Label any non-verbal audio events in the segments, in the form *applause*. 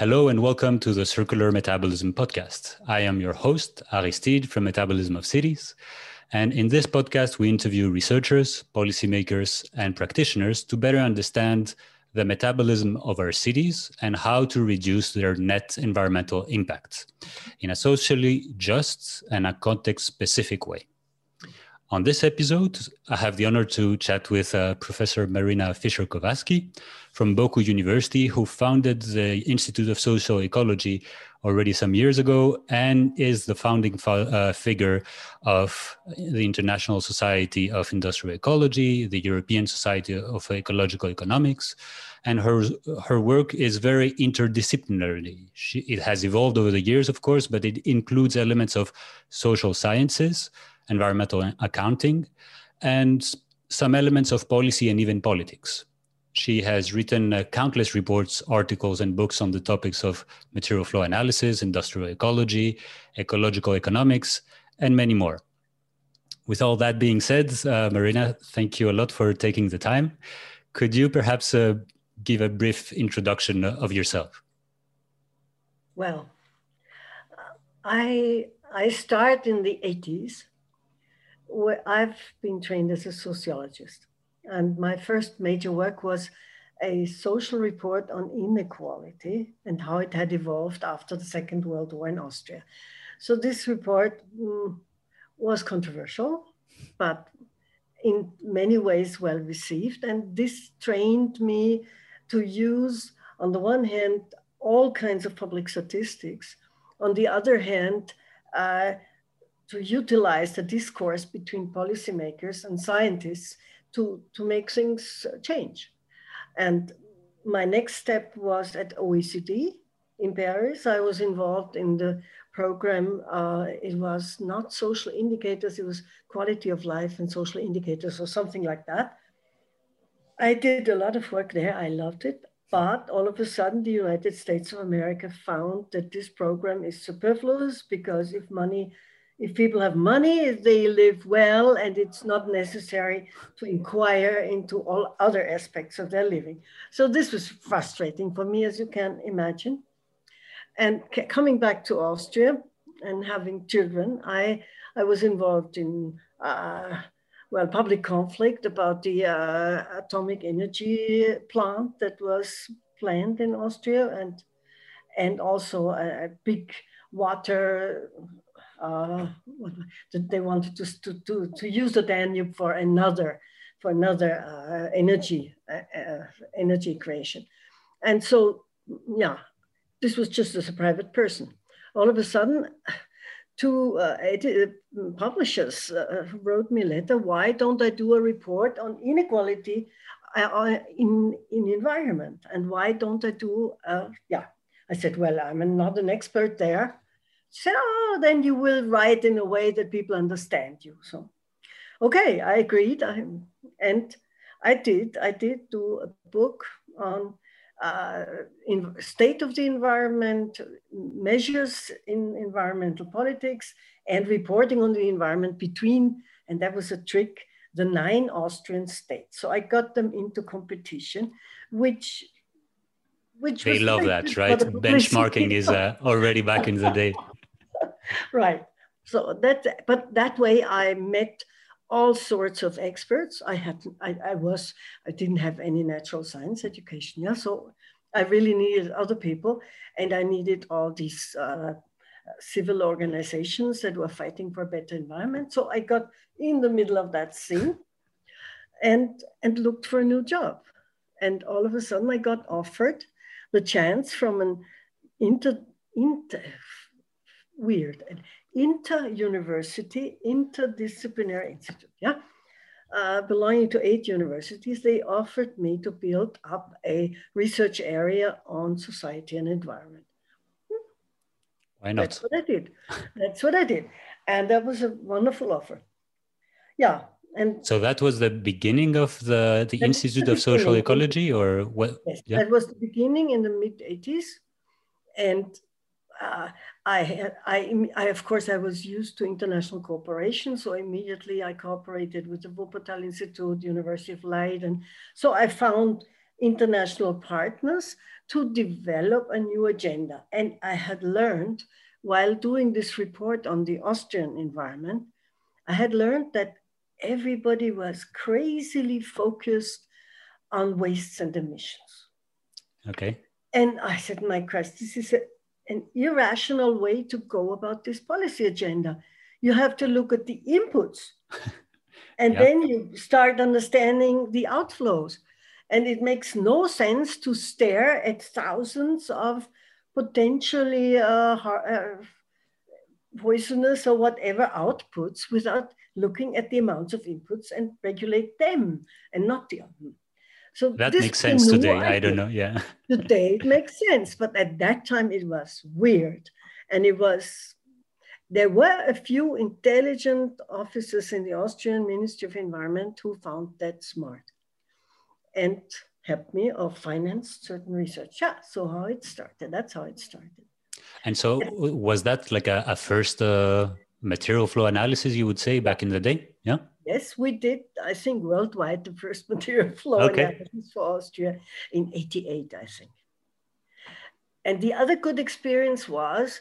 Hello and welcome to the Circular Metabolism Podcast. I am your host, Aristide from Metabolism of Cities. And in this podcast, we interview researchers, policymakers, and practitioners to better understand the metabolism of our cities and how to reduce their net environmental impact in a socially just and a context specific way. On this episode, I have the honor to chat with uh, Professor Marina Fischer-Kowalski from Boku University, who founded the Institute of Social Ecology already some years ago and is the founding uh, figure of the International Society of Industrial Ecology, the European Society of Ecological Economics. And her, her work is very interdisciplinary. She, it has evolved over the years, of course, but it includes elements of social sciences environmental accounting, and some elements of policy and even politics. She has written uh, countless reports, articles, and books on the topics of material flow analysis, industrial ecology, ecological economics, and many more. With all that being said, uh, Marina, thank you a lot for taking the time. Could you perhaps uh, give a brief introduction of yourself? Well, I I start in the 80s Where I've been trained as a sociologist, and my first major work was a social report on inequality and how it had evolved after the Second World War in Austria. So this report mm, was controversial, but in many ways well received. And this trained me to use, on the one hand, all kinds of public statistics. On the other hand, uh, to utilize the discourse between policymakers and scientists to, to make things change. And my next step was at OECD in Paris. I was involved in the program. Uh, it was not social indicators, it was quality of life and social indicators or something like that. I did a lot of work there. I loved it. But all of a sudden, the United States of America found that this program is superfluous because if money if people have money, they live well, and it's not necessary to inquire into all other aspects of their living. So this was frustrating for me, as you can imagine. And coming back to Austria and having children, I, I was involved in, uh, well, public conflict about the uh, atomic energy plant that was planned in Austria and, and also a, a big water uh, *laughs* they wanted to, to, to, to use the Danube for another for another uh, energy uh, uh, energy creation, and so yeah, this was just as a private person. All of a sudden, two uh, publishers uh, wrote me a letter. Why don't I do a report on inequality in in environment, and why don't I do yeah? I said, well, I'm not an expert there said, oh, then you will write in a way that people understand you. So, okay, I agreed. I, and I did. I did do a book on uh, in state of the environment, measures in environmental politics, and reporting on the environment between, and that was a trick, the nine Austrian states. So I got them into competition, which which they love that, right? Benchmarking is uh, already back in the day. *laughs* right. So that, but that way I met all sorts of experts. I had, I, I was, I didn't have any natural science education. Yeah. So I really needed other people and I needed all these uh, civil organizations that were fighting for a better environment. So I got in the middle of that scene and, and looked for a new job. And all of a sudden I got offered the chance from an inter, inter weird. An inter-university, interdisciplinary institute, yeah? Uh, belonging to eight universities, they offered me to build up a research area on society and environment. Why not? That's what I did. That's what I did. And that was a wonderful offer. Yeah. And so that was the beginning of the, the Institute the of Social Ecology or what? Yes, yeah. that was the beginning in the mid 80s. And uh, I, I, I, of course, I was used to international cooperation. So immediately I cooperated with the Wuppertal Institute, University of Leiden. So I found international partners to develop a new agenda. And I had learned while doing this report on the Austrian environment, I had learned that everybody was crazily focused on wastes and emissions. Okay. And I said, my Christ, this is a, an irrational way to go about this policy agenda. You have to look at the inputs *laughs* and yeah. then you start understanding the outflows. And it makes no sense to stare at thousands of potentially uh, uh, poisonous or whatever outputs without looking at the amounts of inputs and regulate them and not the other. So that makes sense today. I don't know. Yeah. today it makes sense, but at that time it was weird, and it was. There were a few intelligent officers in the Austrian Ministry of Environment who found that smart, and helped me or financed certain research. Yeah. So how it started. That's how it started. And so was that like a, a first uh, material flow analysis you would say back in the day? Yeah. Yes, we did. I think worldwide the first *laughs* material flow okay. analysis for Austria in '88, I think. And the other good experience was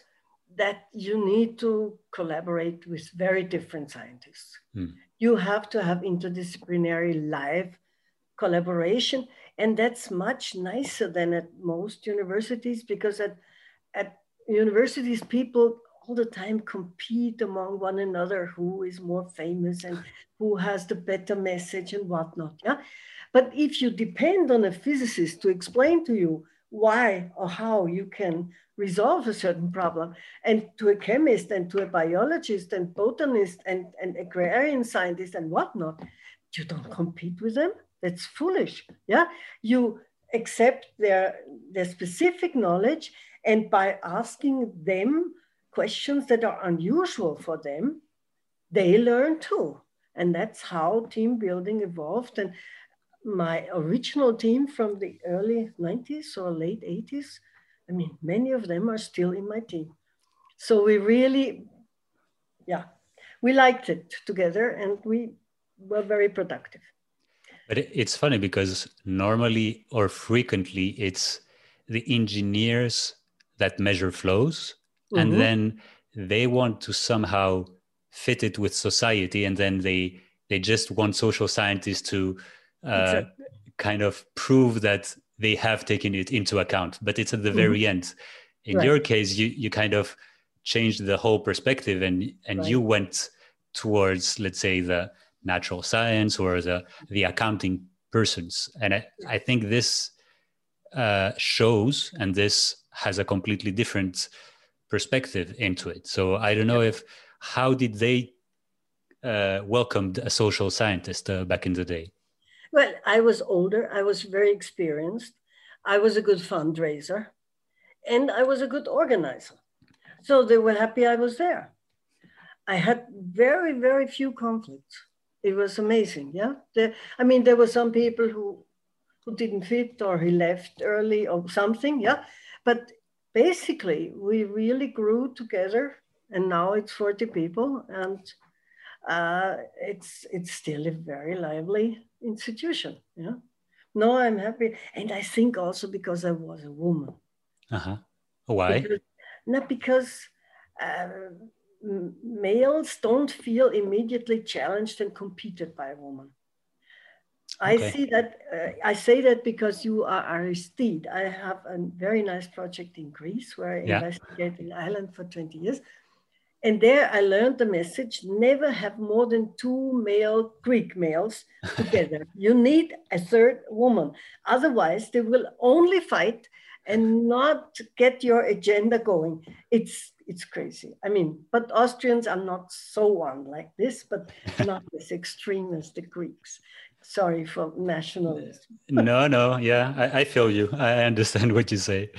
that you need to collaborate with very different scientists. Hmm. You have to have interdisciplinary live collaboration, and that's much nicer than at most universities because at, at universities, people all the time compete among one another who is more famous and who has the better message and whatnot. Yeah. But if you depend on a physicist to explain to you why or how you can resolve a certain problem, and to a chemist and to a biologist and botanist and, and agrarian scientist and whatnot, you don't compete with them. That's foolish. Yeah. You accept their, their specific knowledge and by asking them questions that are unusual for them, they learn too. And that's how team building evolved. And my original team from the early 90s or late 80s, I mean, many of them are still in my team. So we really, yeah, we liked it together and we were very productive. But it's funny because normally or frequently it's the engineers that measure flows mm-hmm. and then they want to somehow fit it with society and then they they just want social scientists to uh, exactly. kind of prove that they have taken it into account but it's at the mm-hmm. very end in right. your case you you kind of changed the whole perspective and and right. you went towards let's say the natural science or the the accounting persons and i, I think this uh, shows and this has a completely different perspective into it. So I don't know if how did they uh, welcomed a social scientist uh, back in the day? Well, I was older. I was very experienced. I was a good fundraiser, and I was a good organizer. So they were happy I was there. I had very, very few conflicts. It was amazing. Yeah. The, I mean, there were some people who who didn't fit or he left early or something. Yeah. But basically, we really grew together, and now it's 40 people, and uh, it's it's still a very lively institution. Yeah. No, I'm happy, and I think also because I was a woman. Uh huh. Why? Because, not because. Uh, males don't feel immediately challenged and competed by a woman. Okay. I see that. Uh, I say that because you are Aristide. I have a very nice project in Greece where I yeah. investigated the island for 20 years. And there I learned the message never have more than two male Greek males *laughs* together. you need a third woman. Otherwise, they will only fight and not get your agenda going. It's it's crazy. I mean, but Austrians are not so on like this, but *laughs* not as extreme as the Greeks sorry for nationalism. no, no, yeah, I, I, feel you. I understand *laughs* what you say.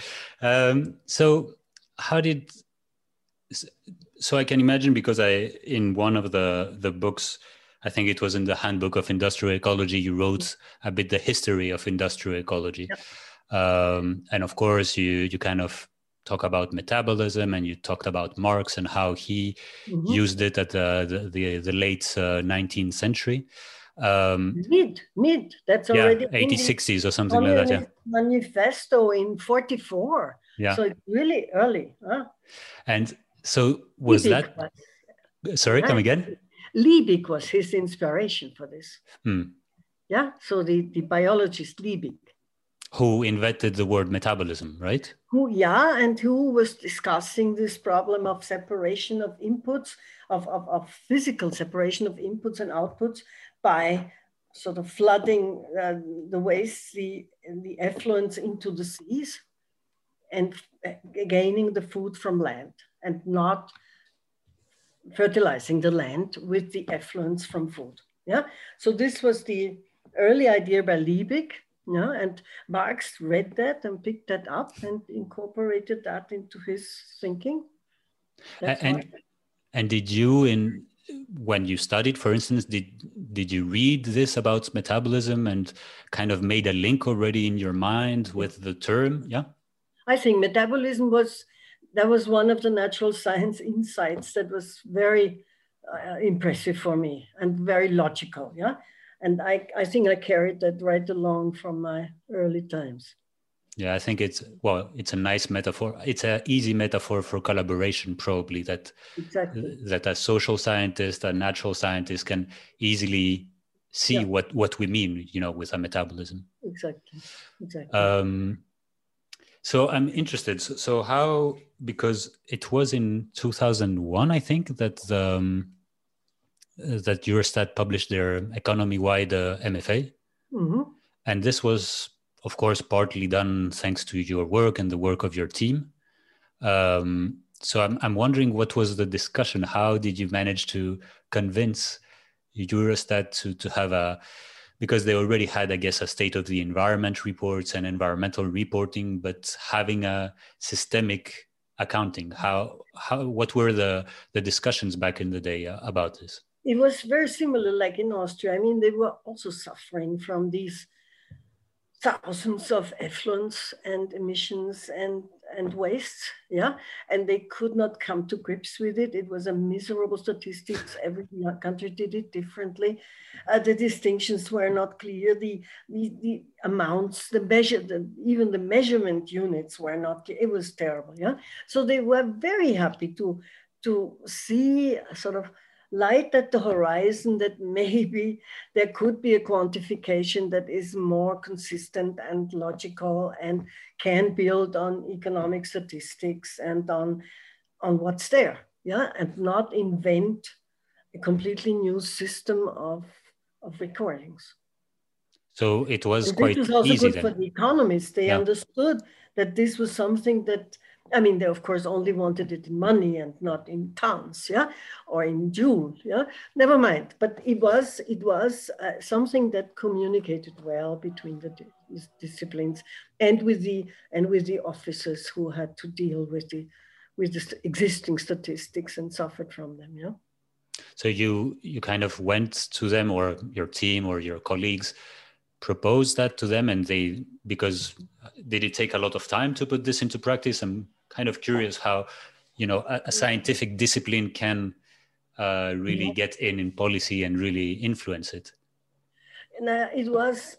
Um, so, how did? So I can imagine because I in one of the the books, I think it was in the Handbook of Industrial Ecology, you wrote a bit the history of industrial ecology, yep. um, and of course you you kind of talk about metabolism and you talked about Marx and how he mm-hmm. used it at the the, the, the late uh, 19th century. Um, mid, mid. That's yeah, already 80s, or something like that. Yeah. Manifesto in 44. Yeah. So it's really early. Huh? And so was Liebig that? Was, sorry, come again. Liebig was his inspiration for this. Hmm. Yeah. So the, the biologist Liebig who invented the word metabolism, right? Who, yeah, and who was discussing this problem of separation of inputs, of, of, of physical separation of inputs and outputs by sort of flooding uh, the waste, the, the effluents into the seas and uh, gaining the food from land and not fertilizing the land with the effluents from food. Yeah, so this was the early idea by Liebig yeah, and Marx read that and picked that up and incorporated that into his thinking. That's and and did you in when you studied, for instance, did did you read this about metabolism and kind of made a link already in your mind with the term? Yeah. I think metabolism was that was one of the natural science insights that was very uh, impressive for me and very logical. Yeah and I, I think I carried that right along from my early times. Yeah, I think it's well, it's a nice metaphor. It's an easy metaphor for collaboration, probably that exactly. that a social scientist, a natural scientist can easily see yeah. what what we mean, you know, with a metabolism. Exactly. Exactly. Um, so I'm interested. So, so, how because it was in 2001, I think that the um, that Eurostat published their economy-wide uh, MFA, mm-hmm. and this was, of course, partly done thanks to your work and the work of your team. Um, so I'm, I'm wondering what was the discussion? How did you manage to convince Eurostat to, to have a because they already had, I guess, a state of the environment reports and environmental reporting, but having a systemic accounting. How how what were the the discussions back in the day uh, about this? it was very similar like in Austria. I mean, they were also suffering from these thousands of effluents and emissions and, and waste, yeah? And they could not come to grips with it. It was a miserable statistics. Every country did it differently. Uh, the distinctions were not clear. The, the, the amounts, the measure, the, even the measurement units were not, it was terrible, yeah? So they were very happy to, to see sort of light at the horizon that maybe there could be a quantification that is more consistent and logical and can build on economic statistics and on, on what's there, yeah, and not invent a completely new system of, of recordings. So it was and quite This was also easy good then. for the economists. They Yeah. understood that this was something that I mean, they of course only wanted it in money and not in tons, yeah, or in joule, yeah. Never mind. But it was it was uh, something that communicated well between the di- disciplines and with the and with the officers who had to deal with the with the st- existing statistics and suffered from them, yeah. So you you kind of went to them or your team or your colleagues proposed that to them and they because did it take a lot of time to put this into practice i'm kind of curious how you know a, a scientific discipline can uh, really Yeah. get in in policy and really influence it And uh, it was,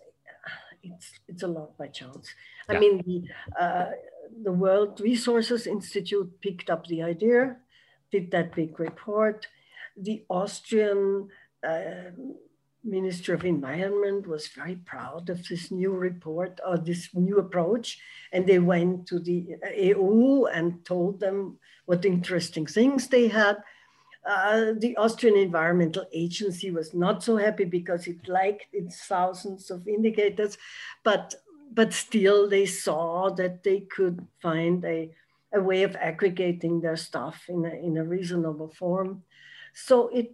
it's, it's a lot by chance. I Yeah. mean, the, uh, the World Resources Institute picked up the idea, did that big report. The Austrian uh, Ministry of Environment was very proud of this new report or this new approach. And they went to the EU and told them what interesting things they had. Uh, the Austrian Environmental Agency was not so happy because it liked its thousands of indicators, but but still they saw that they could find a, a way of aggregating their stuff in a, in a reasonable form. So it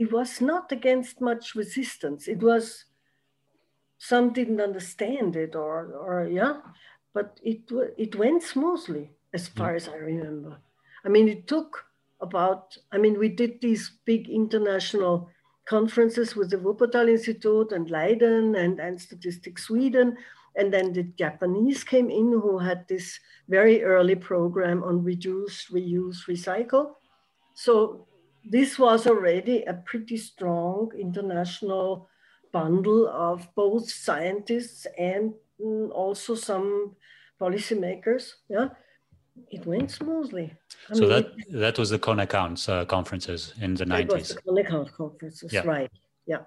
it was not against much resistance. It was some didn't understand it or or yeah, but it it went smoothly as mm. far as I remember. I mean, it took about, I mean, we did these big international conferences with the Wuppertal Institute and Leiden and, and Statistics Sweden. And then the Japanese came in who had this very early program on reduce, reuse, recycle. So this was already a pretty strong international bundle of both scientists and mm, also some policymakers. Yeah, it went smoothly. I so mean, that that was the ConAccounts uh, conferences in the nineties. The ConAccounts conferences, yeah. right? Yeah.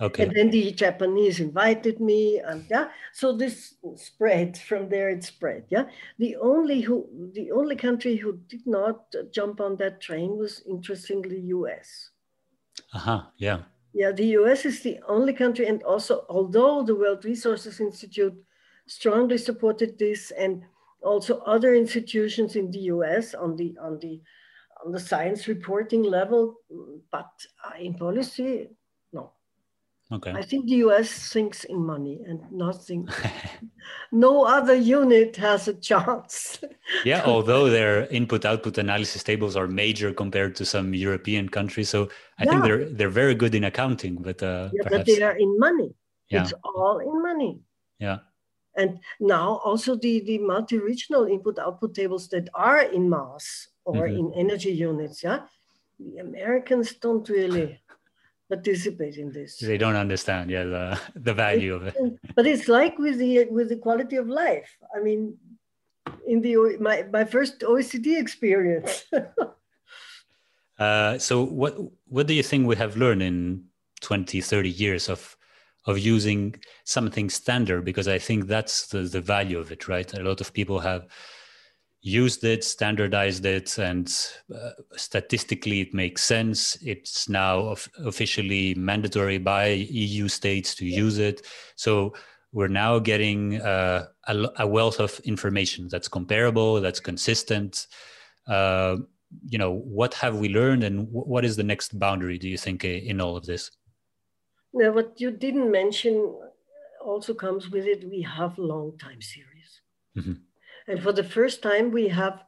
Okay. And then the Japanese invited me, and yeah, so this spread from there. It spread. Yeah. The only who, the only country who did not jump on that train was interestingly U.S. Uh huh. Yeah. Yeah, the U.S. is the only country, and also although the World Resources Institute strongly supported this, and also other institutions in the U.S. on the on the on the science reporting level, but in policy, Okay. I think the US thinks in money and nothing. *laughs* no other unit has a chance. *laughs* yeah, although their input output analysis tables are major compared to some European countries. So I yeah. think they're they're very good in accounting, but uh, yeah, but they are in money. Yeah. It's all in money. Yeah. And now also the, the multi-regional input output tables that are in mass or mm-hmm. in energy units, yeah. The Americans don't really *laughs* participate in this. They don't understand, yeah, the, *laughs* the value of it. But it's like with the with the quality of life. I mean, in the my my first OECD experience. *laughs* uh, so what what do you think we have learned in 20, 30 years of of using something standard? Because I think that's the, the value of it, right? A lot of people have used it, standardized it, and uh, statistically it makes sense. It's now of- officially mandatory by EU states to use it. So we're now getting uh, a, a, wealth of information that's comparable, that's consistent. Uh, you know, what have we learned, and what is the next boundary? Do you think in all of this? Now, what you didn't mention also comes with it. We have long time series. Mm-hmm and for the first time, we have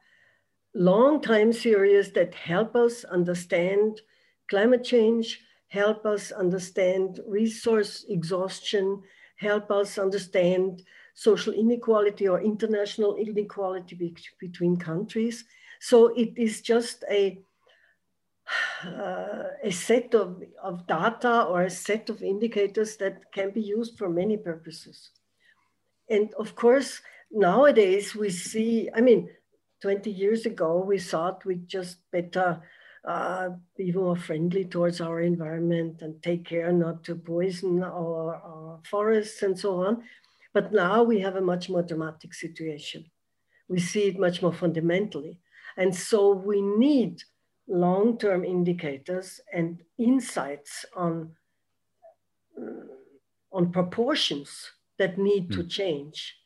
long time series that help us understand climate change, help us understand resource exhaustion, help us understand social inequality or international inequality be between countries. So it is just a, uh, a set of, of data or a set of indicators that can be used for many purposes. And of course, nowadays we see, I mean, 20 years ago, we thought we just better uh, be more friendly towards our environment and take care not to poison our, our, forests and so on. But now we have a much more dramatic situation. We see it much more fundamentally. And so we need long-term indicators and insights on, on proportions that need mm. to hmm. change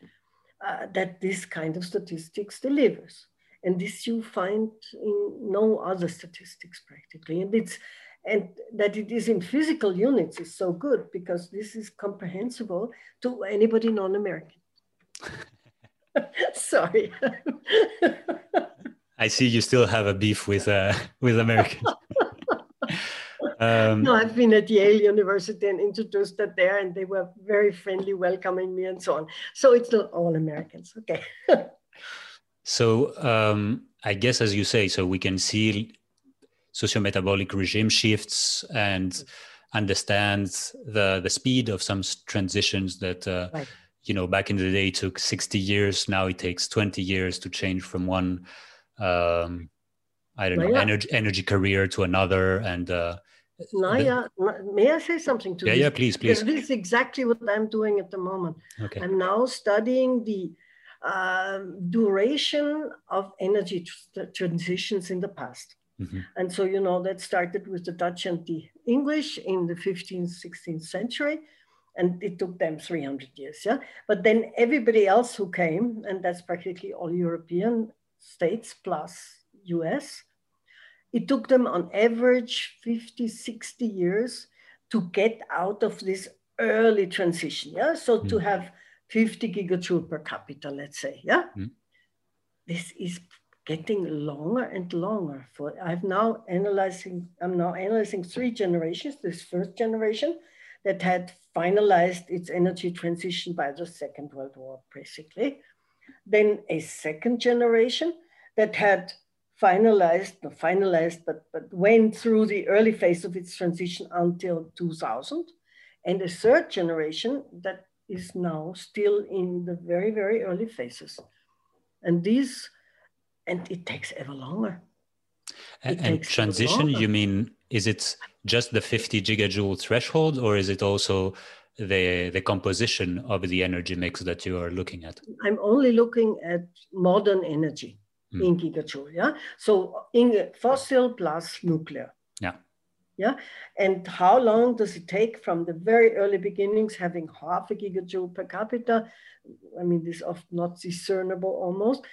uh, that this kind of statistics delivers. And this you find in no other statistics practically. And it's and that it is in physical units is so good because this is comprehensible to anybody non-American. *laughs* Sorry. *laughs* I see you still have a beef with uh, with Americans. *laughs* Um, no, I've been at Yale University and introduced that there, and they were very friendly, welcoming me, and so on. So it's not all Americans. Okay. *laughs* so um, I guess, as you say, so we can see socio-metabolic regime shifts and understand the the speed of some transitions that. Uh, right. You know, back in the day, took 60 years. Now it takes 20 years to change from one um, I don't know, yeah. energy energy career to another, and uh, Naya, may I say something to yeah, this? Yeah, please, please. This is exactly what I'm doing at the moment. Okay. I'm now studying the uh, duration of energy tr transitions in the past. Mm -hmm. And so, you know, that started with the Dutch and the English in the 15th, 16th century. And it took them 300 years, yeah? But then everybody else who came, and that's practically all European states plus US, it took them on average 50, 60 years to get out of this early transition. Yeah. So mm. to have 50 gigajoule per capita, let's say. Yeah. Mm. This is getting longer and longer. For I've now analyzing, I'm now analyzing three generations. This first generation that had finalized its energy transition by the Second World War, basically. Then a second generation that had finalized, not finalized, but, but went through the early phase of its transition until 2000. And a third generation that is now still in the very, very early phases. And these, and it takes ever longer. And, and transition, you mean, is it just the 50 gigajoule threshold, or is it also the the composition of the energy mix that you are looking at? I'm only looking at modern energy mm. in gigajoule. Yeah. So in fossil plus nuclear. Yeah. Yeah. And how long does it take from the very early beginnings, having half a gigajoule per capita? I mean, this is often not discernible almost,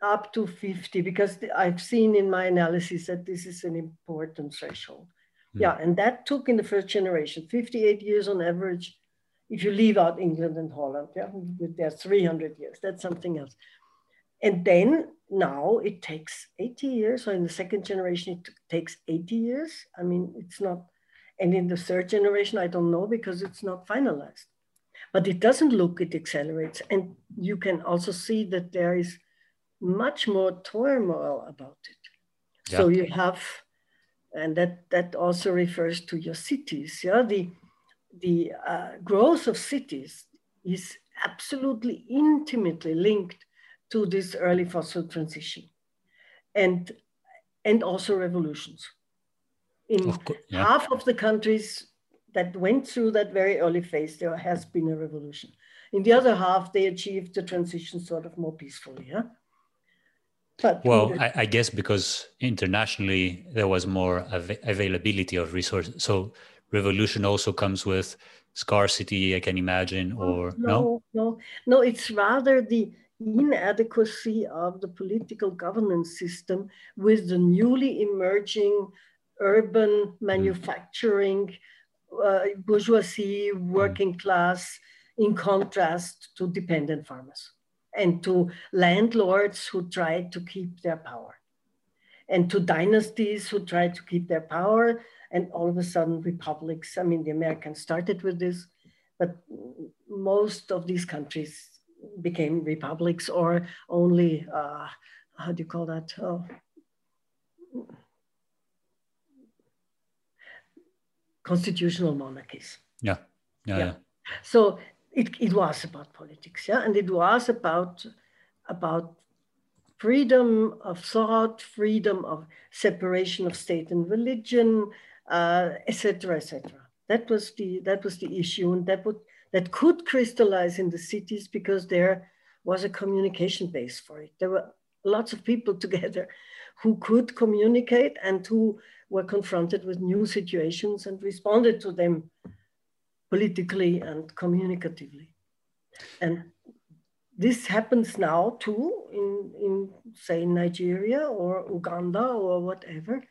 up to 50, because I've seen in my analysis that this is an important threshold. Mm. Yeah. And that took in the first generation 58 years on average. If you leave out England and Holland, yeah, there's 300 years. That's something else. And then now it takes 80 years, or in the second generation, it takes 80 years. I mean, it's not, and in the third generation, I don't know because it's not finalized. But it doesn't look, it accelerates. And you can also see that there is much more turmoil about it. Yeah. So you have, and that, that also refers to your cities. Yeah, the, the uh, growth of cities is absolutely intimately linked to this early fossil transition and, and also revolutions. In of course, yeah. half of the countries that went through that very early phase, there has been a revolution. In the other half, they achieved the transition sort of more peacefully. Yeah? But well, I, I, guess because internationally there was more av- availability of resources. So revolution also comes with scarcity, I can imagine, or no? No, no, no it's rather the inadequacy of the political governance system with the newly emerging urban manufacturing uh, bourgeoisie working class in contrast to dependent farmers and to landlords who tried to keep their power and to dynasties who tried to keep their power. And all of a sudden republics i mean the americans started with this but most of these countries became republics or only, uh, how do you call that? Oh. Constitutional monarchies. Yeah. yeah. Yeah. yeah. So it, it was about politics, yeah, and it was about about freedom of thought, freedom of separation of state and religion, etc., uh, etc. Et that was the that was the issue, and that would that could crystallize in the cities because there was a communication base for it. There were lots of people *laughs* together who could communicate and who were confronted with new situations and responded to them politically and communicatively. And this happens now too in, in say Nigeria or Uganda or whatever.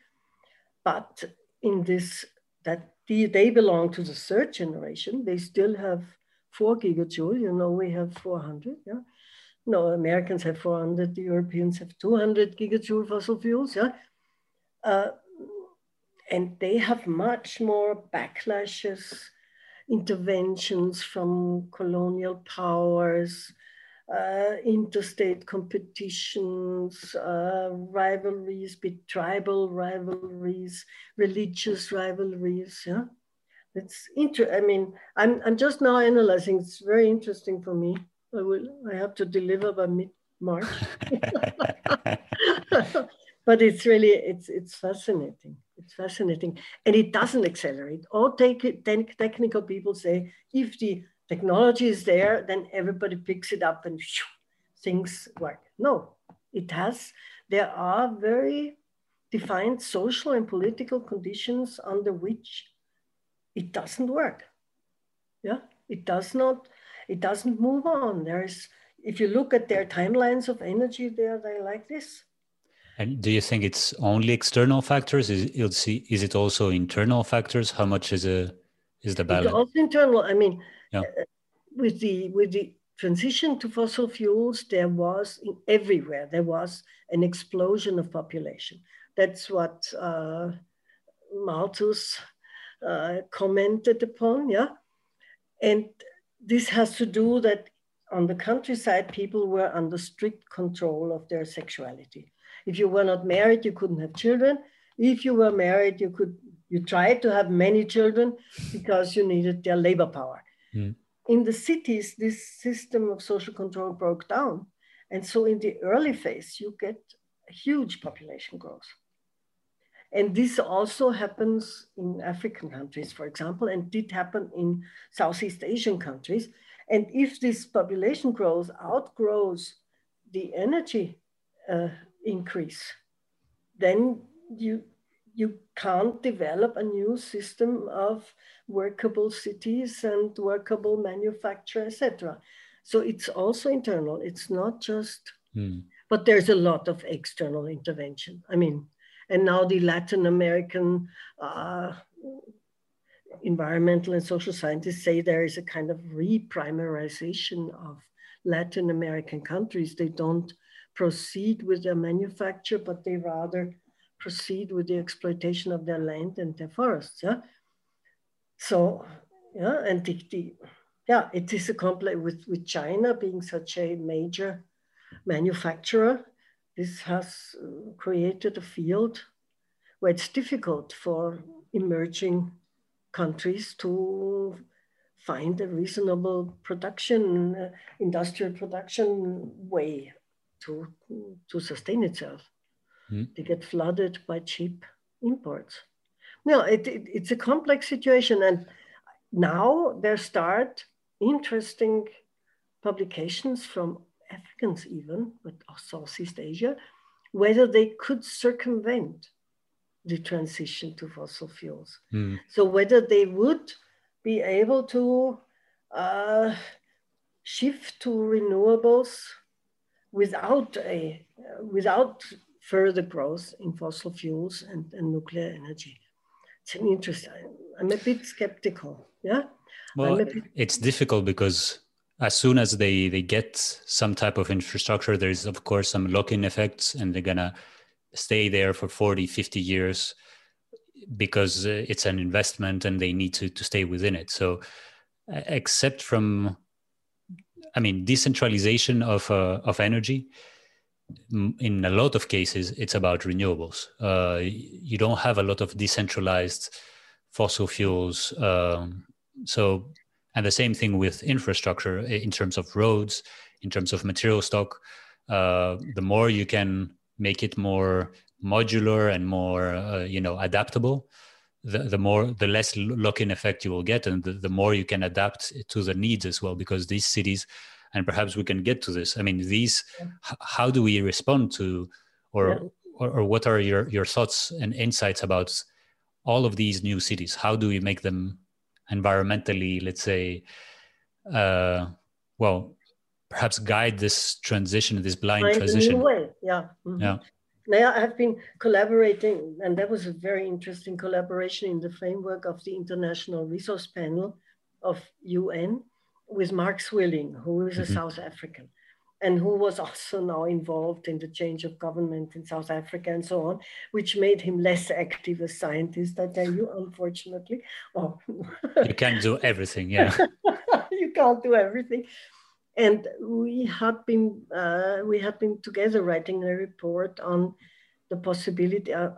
But in this that they belong to the third generation. They still have four gigajoule. You know, we have 400. Yeah. No, Americans have 400. The Europeans have 200 gigajoule fossil fuels. Yeah. Uh, and they have much more backlashes, interventions from colonial powers, uh, interstate competitions, uh, rivalries, be tribal rivalries, religious rivalries. Yeah, it's inter. I mean, I'm I'm just now analyzing. It's very interesting for me. I will. I have to deliver by mid March. *laughs* but it's really it's it's fascinating. It's fascinating, and it doesn't accelerate. All take technical people say if the technology is there, then everybody picks it up and shoo, things work. No, it has, there are very defined social and political conditions under which it doesn't work. Yeah, it does not, it doesn't move on. There is, if you look at their timelines of energy, they're, they're like this. And do you think it's only external factors? You'll see, is it, is it also internal factors? How much is a is the balance? It's also internal. I mean, yeah. Uh, with the with the transition to fossil fuels, there was everywhere there was an explosion of population. That's what uh, Malthus uh, commented upon, yeah. And this has to do that on the countryside, people were under strict control of their sexuality. If you were not married, you couldn't have children. If you were married, you could you tried to have many children because you needed their labor power. Mm. In the cities, this system of social control broke down. And so in the early phase, you get huge population growth. And this also happens in African countries, for example, and did happen in Southeast Asian countries. And if this population growth outgrows the energy uh, increase, then you you can't develop a new system of workable cities and workable manufacture, etc. So it's also internal. It's not just, mm. but there's a lot of external intervention. I mean, and now the Latin American uh, environmental and social scientists say there is a kind of reprimarization of Latin American countries. They don't proceed with their manufacture, but they rather proceed with the exploitation of their land and their forests. Yeah. So, yeah, and the, the yeah, it is a complex with, with China being such a major manufacturer. This has uh, created a field where it's difficult for emerging countries to find a reasonable production, uh, industrial production way to, to sustain itself. Mm. They get flooded by cheap imports. No, it, it, it's a complex situation. And now there start interesting publications from Africans even, but Southeast Asia, whether they could circumvent the transition to fossil fuels. Mm. So whether they would be able to uh, shift to renewables without a uh, without further growth in fossil fuels and, and nuclear energy. It's an interesting, I'm a bit skeptical. Yeah. Well, bit... it's difficult because as soon as they they get some type of infrastructure, there's of course some lock-in effects, and they're gonna stay there for 40, 50 years because uh, it's an investment and they need to to stay within it. So, except from, I mean, decentralization of uh, of energy in a lot of cases, it's about renewables. Uh, you don't have a lot of decentralized fossil fuels. Um, so, and the same thing with infrastructure in terms of roads, in terms of material stock. Uh, the more you can make it more modular and more, uh, you know, adaptable, the, the more, the less lock-in effect you will get, and the, the more you can adapt to the needs as well. Because these cities and perhaps we can get to this. I mean these how do we respond to or, yeah. or, or what are your your thoughts and insights about all of these new cities? How do we make them environmentally let's say uh, well perhaps guide this transition this blind Find transition? way. yeah. Mm-hmm. yeah. Now I have been collaborating, and that was a very interesting collaboration in the framework of the International Resource Panel of UN with Mark Swilling, who is a mm-hmm. South African and who was also now involved in the change of government in South Africa and so on, which made him less active as scientist, I tell you, unfortunately. Oh. you can't do everything, yeah. *laughs* you can't do everything. And we had been uh, we had been together writing a report on the possibility uh,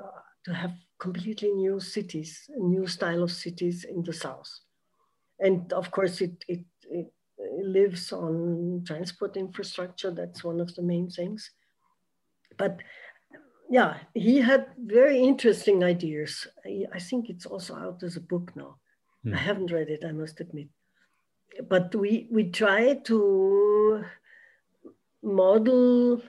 to have completely new cities, new style of cities in the south. And of course, it, it it lives on transport infrastructure. That's one of the main things. But yeah, he had very interesting ideas. I, I think it's also out as a book now. Mm. I haven't read it, I must admit. But we we try to model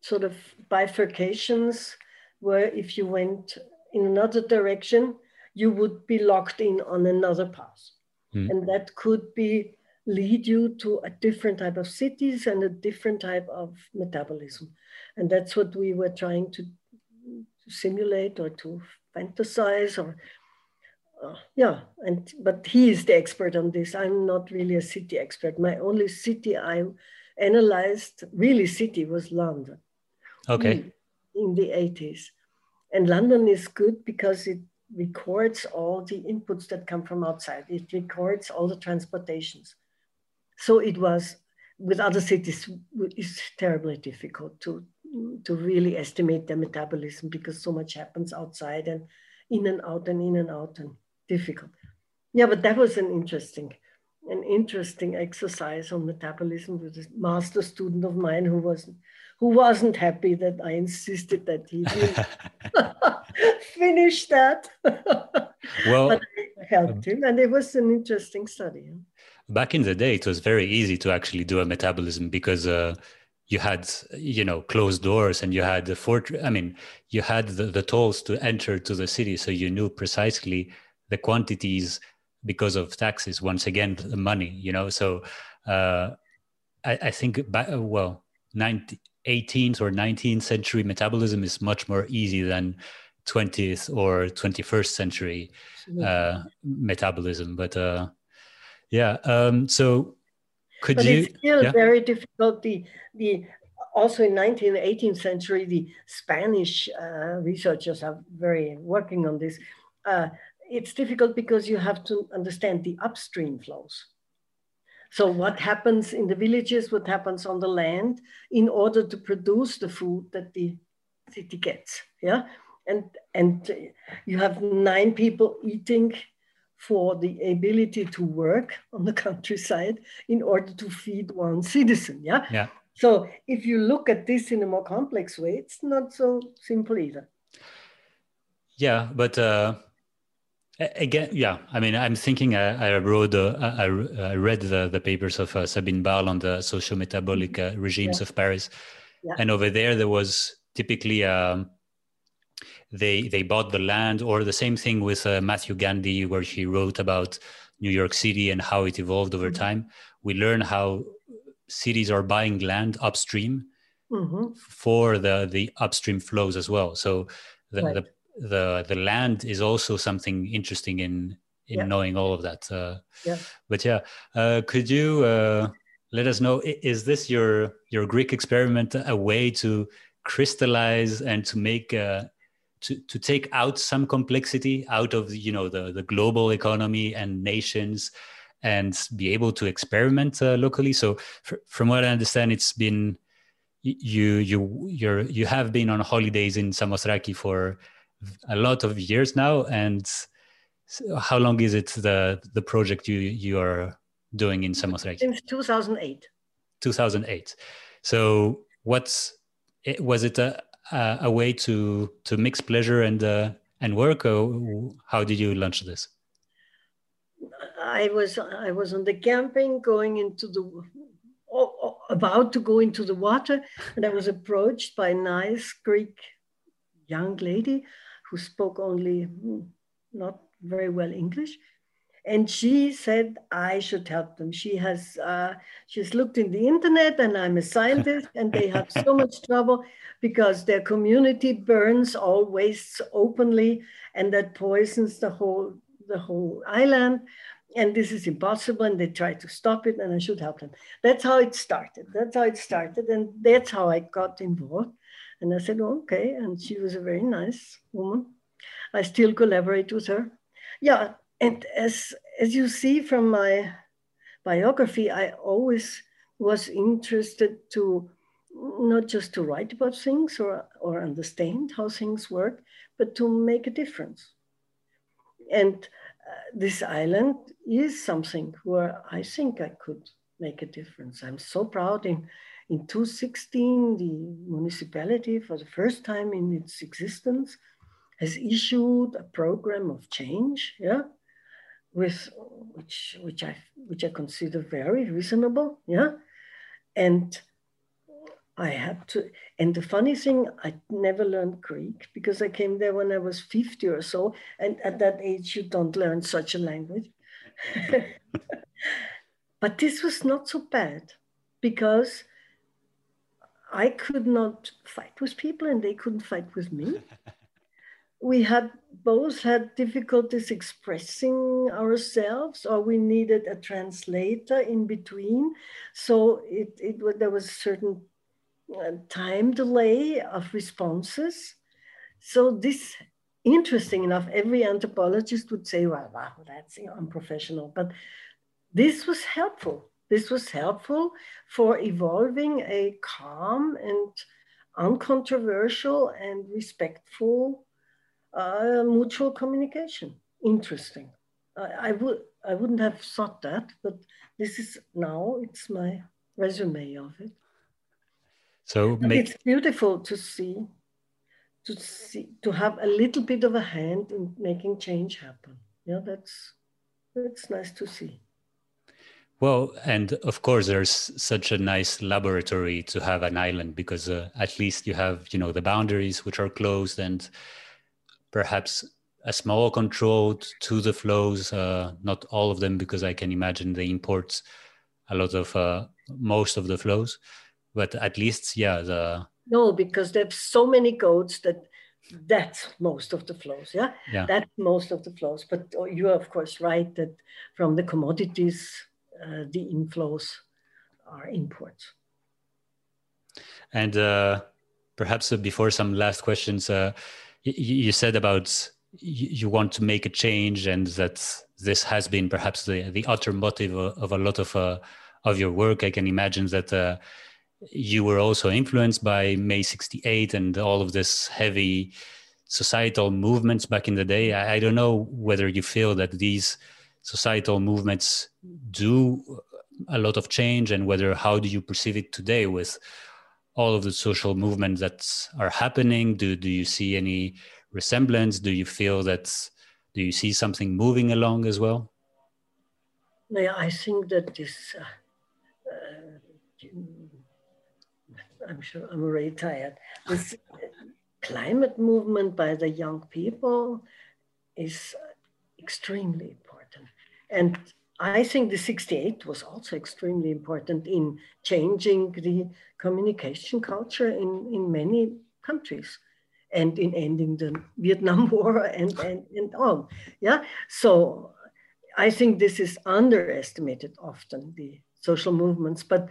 sort of bifurcations where if you went in another direction, you would be locked in on another path. Mm. And that could be lead you to a different type of cities and a different type of metabolism. And that's what we were trying to, to simulate or to fantasize or uh, yeah, and but he is the expert on this. I'm not really a city expert. My only city I analyzed, really city, was London. Okay. In, in the 80s. And London is good because it records all the inputs that come from outside. It records all the transportations. So it was with other cities, it's terribly difficult to to really estimate their metabolism because so much happens outside and in and out and in and out and difficult. Yeah, but that was an interesting, an interesting exercise on metabolism with a master student of mine who wasn't who wasn't happy that I insisted that he *laughs* *laughs* finish that. *laughs* well, but I helped him, and it was an interesting study. Back in the day, it was very easy to actually do a metabolism because uh, you had you know closed doors and you had the fort i mean you had the, the tolls to enter to the city so you knew precisely the quantities because of taxes once again the money you know so uh, I, I, think back, well 19, 18th or 19th century metabolism is much more easy than 20th or 21st century uh, metabolism. But uh, yeah um, so could but you it's still yeah? very difficult. The the also in 19th 18th century the spanish uh, researchers are very working on this. Uh, it's difficult because you have to understand the upstream flows so what happens in the villages what happens on the land in order to produce the food that the city gets yeah and and you have nine people eating for the ability to work on the *laughs* countryside in order to feed one citizen. Yeah. Yeah. So if you look at this in a more complex way, it's not so simple either. Yeah, but uh, again, yeah. I mean, I'm thinking. I, I wrote, uh, I, I, read the, the papers of uh, Sabine Barles on the social metabolic uh, regimes yeah. of Paris, yeah. and over there there was typically um, they they bought the land or the same thing with uh, matthew gandy where he wrote about new york city and how it evolved over mm-hmm. time we learn how cities are buying land upstream mm-hmm. for the the upstream flows as well so the, right. the the the land is also something interesting in in yeah. knowing all of that uh, yeah. but yeah uh, could you uh, let us know is this your your greek experiment a way to crystallize and to make uh, to, to take out some complexity out of you know the, the global economy and nations and be able to experiment uh, locally so from what i understand it's been you you you're you have been on holidays in samothraki for a lot of years now and how long is it the the project you you are doing in samothraki since 2008 2008 so what's was it a, uh, a way to to mix pleasure and uh, and work? Or how did you launch this? I was I was on the camping going into the about to go into the water, and I was approached by a nice Greek young lady who spoke only hmm, not very well English, and she said I should help them. She has uh, she's looked in the internet, and I'm a scientist, and they have so *laughs* much trouble because their community burns all wastes openly, and that poisons the whole the whole island. And this is impossible, and they try to stop it, and I should help them. That's how it started. That's how it started, and that's how I got involved. And I said, oh, okay. And she was a very nice woman. I still collaborate with her. Yeah, and as as you see from my biography, I always was interested to not just to write about things or, or understand how things work, but to make a difference. And uh, this island is something where I think I could make a difference. I'm so proud. In, in 2016, the municipality, for the first time in its existence, has issued a program of change. Yeah, with which which I which I consider very reasonable. Yeah, and I had to. And the funny thing, I never learned Greek because I came there when I was 50 or so, and at that age you don't learn such a language. *laughs* but this was not so bad because I could not fight with people and they couldn't fight with me. *laughs* we had both had difficulties expressing ourselves or we needed a translator in between. So it, it there was a certain uh, time delay of responses. So this interesting enough every anthropologist would say well wow that's unprofessional but this was helpful this was helpful for evolving a calm and uncontroversial and respectful uh, mutual communication. Interesting. I, I, would I wouldn't have thought that, but this is now it's my resume of it. So make... it's beautiful to see, to see, to have a little bit of a hand in making change happen. Yeah, that's that's nice to see. Well, and of course, there's such a nice laboratory to have an island because uh, at least you have, you know, the boundaries which are closed and perhaps a small control to the flows, uh, not all of them, because I can imagine they import a lot of uh, most of the flows, but at least, yeah, the no, because there's so many goats that that's most of the flows. Yeah, yeah, that's most of the flows. But oh, you are of course right that from the commodities uh, the inflows are imports. And uh, perhaps uh, before some last questions, uh, you said about you want to make a change and that this has been perhaps the, the utter motive of a lot of uh, of your work i can imagine that uh, you were also influenced by may 68 and all of this heavy societal movements back in the day I, I don't know whether you feel that these societal movements do a lot of change and whether how do you perceive it today with all of the social movements that are happening? Do do you see any resemblance? Do you feel that do you see something moving along as well? Yeah i think that this uh, uh, i'm sure i'm already tired. This climate movement by the young people is extremely and I think the 68 was also extremely important in changing the communication culture in, in many countries and in ending the Vietnam *laughs* War and, and, and on. Yeah. So I think this is underestimated often, the social movements, but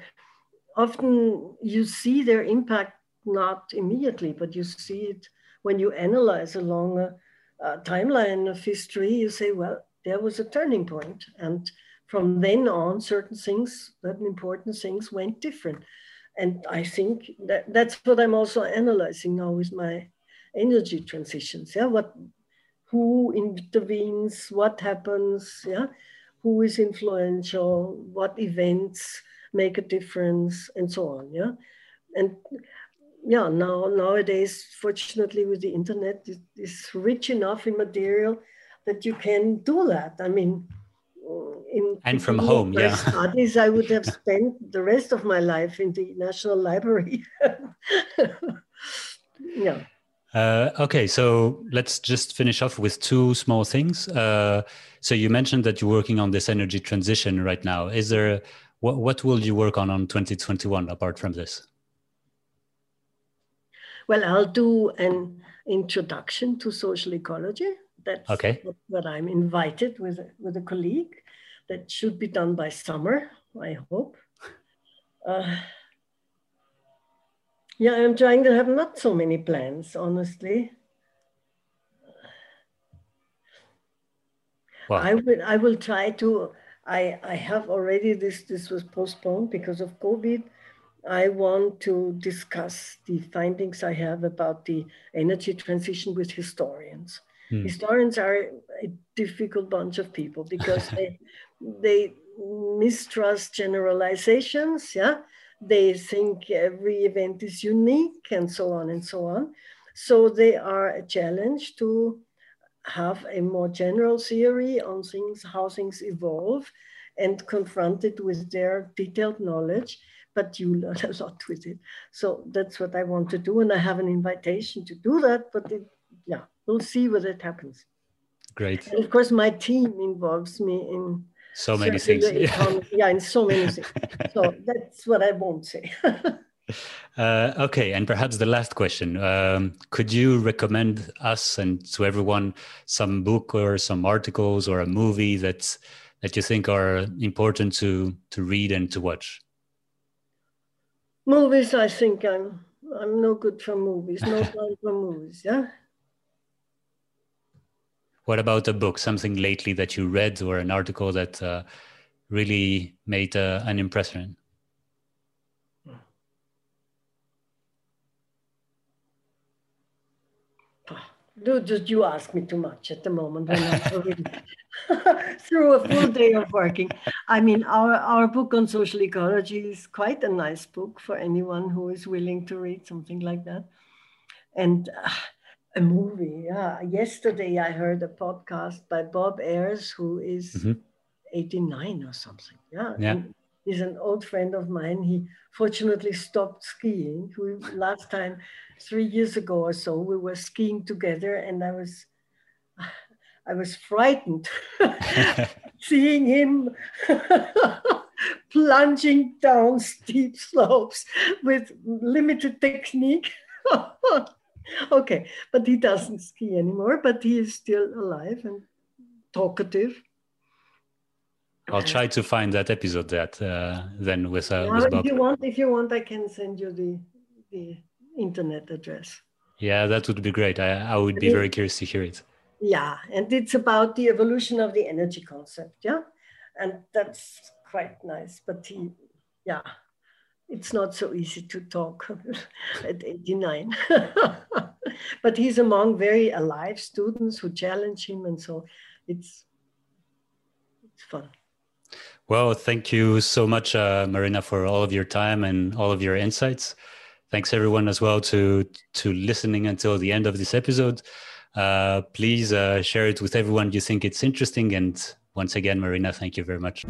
often you see their impact not immediately, but you see it when you analyze a, a timeline of history, you say, well, there was a turning. And from then on, certain things, certain important things went different. And I think that that's what I'm also analyzing now with my energy transitions. Yeah, what, who intervenes, what happens, yeah, who is influential, what events make a difference, and so on. Yeah, and yeah, now nowadays, fortunately, with the internet, it is rich enough in material that you can do that. I mean, in and from home, yeah. Studies, I would have *laughs* spent the rest of my life in the National Library. *laughs* yeah. Uh, okay, so let's just finish off with two small things. Uh, so you mentioned that you're working on this energy transition right now. Is there what what will you work on on 2021 apart from this? Well, I'll do an introduction to social ecology. That's okay. what, I'm invited with, with a colleague. That should be done by summer, I hope. Uh, yeah, I'm trying to have not so many plans, honestly. Wow. I will I will try to I I have already this this was postponed because of COVID. I want to discuss the findings I have about the energy transition with historians. Hmm. Historians are a difficult bunch of people because they *laughs* they mistrust generalizations. Yeah, they think every event is unique and so on and so on. So they are a challenge to have a more general theory on things, how things evolve, and confront it with their detailed knowledge. But you learn *laughs* a lot with it. So that's what I want to do, and I have an invitation to do that. But it, yeah, we'll see whether it happens. Great. And of course, my team involves me in so many things. Yeah. *laughs* yeah, in so many things. so *laughs* that's what I won't say. *laughs* uh, okay, and perhaps the last question: um, Could you recommend us and to everyone some book or some articles or a movie that that you think are important to to read and to watch? Movies, I think I'm I'm no good for movies. No time for movies. Yeah. What about a book, something lately that you read or an article that uh, really made uh, an impression? Dude, you ask me too much at the moment when I'm *laughs* through a full day of working. I mean, our, our book on social ecology is quite a nice book for anyone who is willing to read something like that. And uh, a movie, yeah. Yesterday I heard a podcast by Bob Ayres, who is mm-hmm. 89 or something. Yeah. yeah. he's an old friend of mine. He fortunately stopped skiing. We, last time three years ago or so, we were skiing together, and I was, *laughs* I was frightened *laughs* seeing him *laughs* plunging down steep slopes with limited technique. *laughs* okay, but he doesn't ski anymore, but he is still alive and talkative. I'll try to find that episode that uh, then with, uh, with Bob. If you want, if you want, I can send you the the internet address. Yeah, that would be great. I, I would be very curious to hear it. Yeah, and it's about the evolution of the energy concept. Yeah, and that's quite nice. But he, yeah, it's not so easy to talk *laughs* at 89. *laughs* but he's among very alive students who challenge him, and so it's it's fun. Well, thank you so much, uh, Marina, for all of your time and all of your insights thanks everyone as well to to listening until the end of this episode. Uh, please uh, share it with everyone you think it's interesting. And once again, Marina, thank you very much.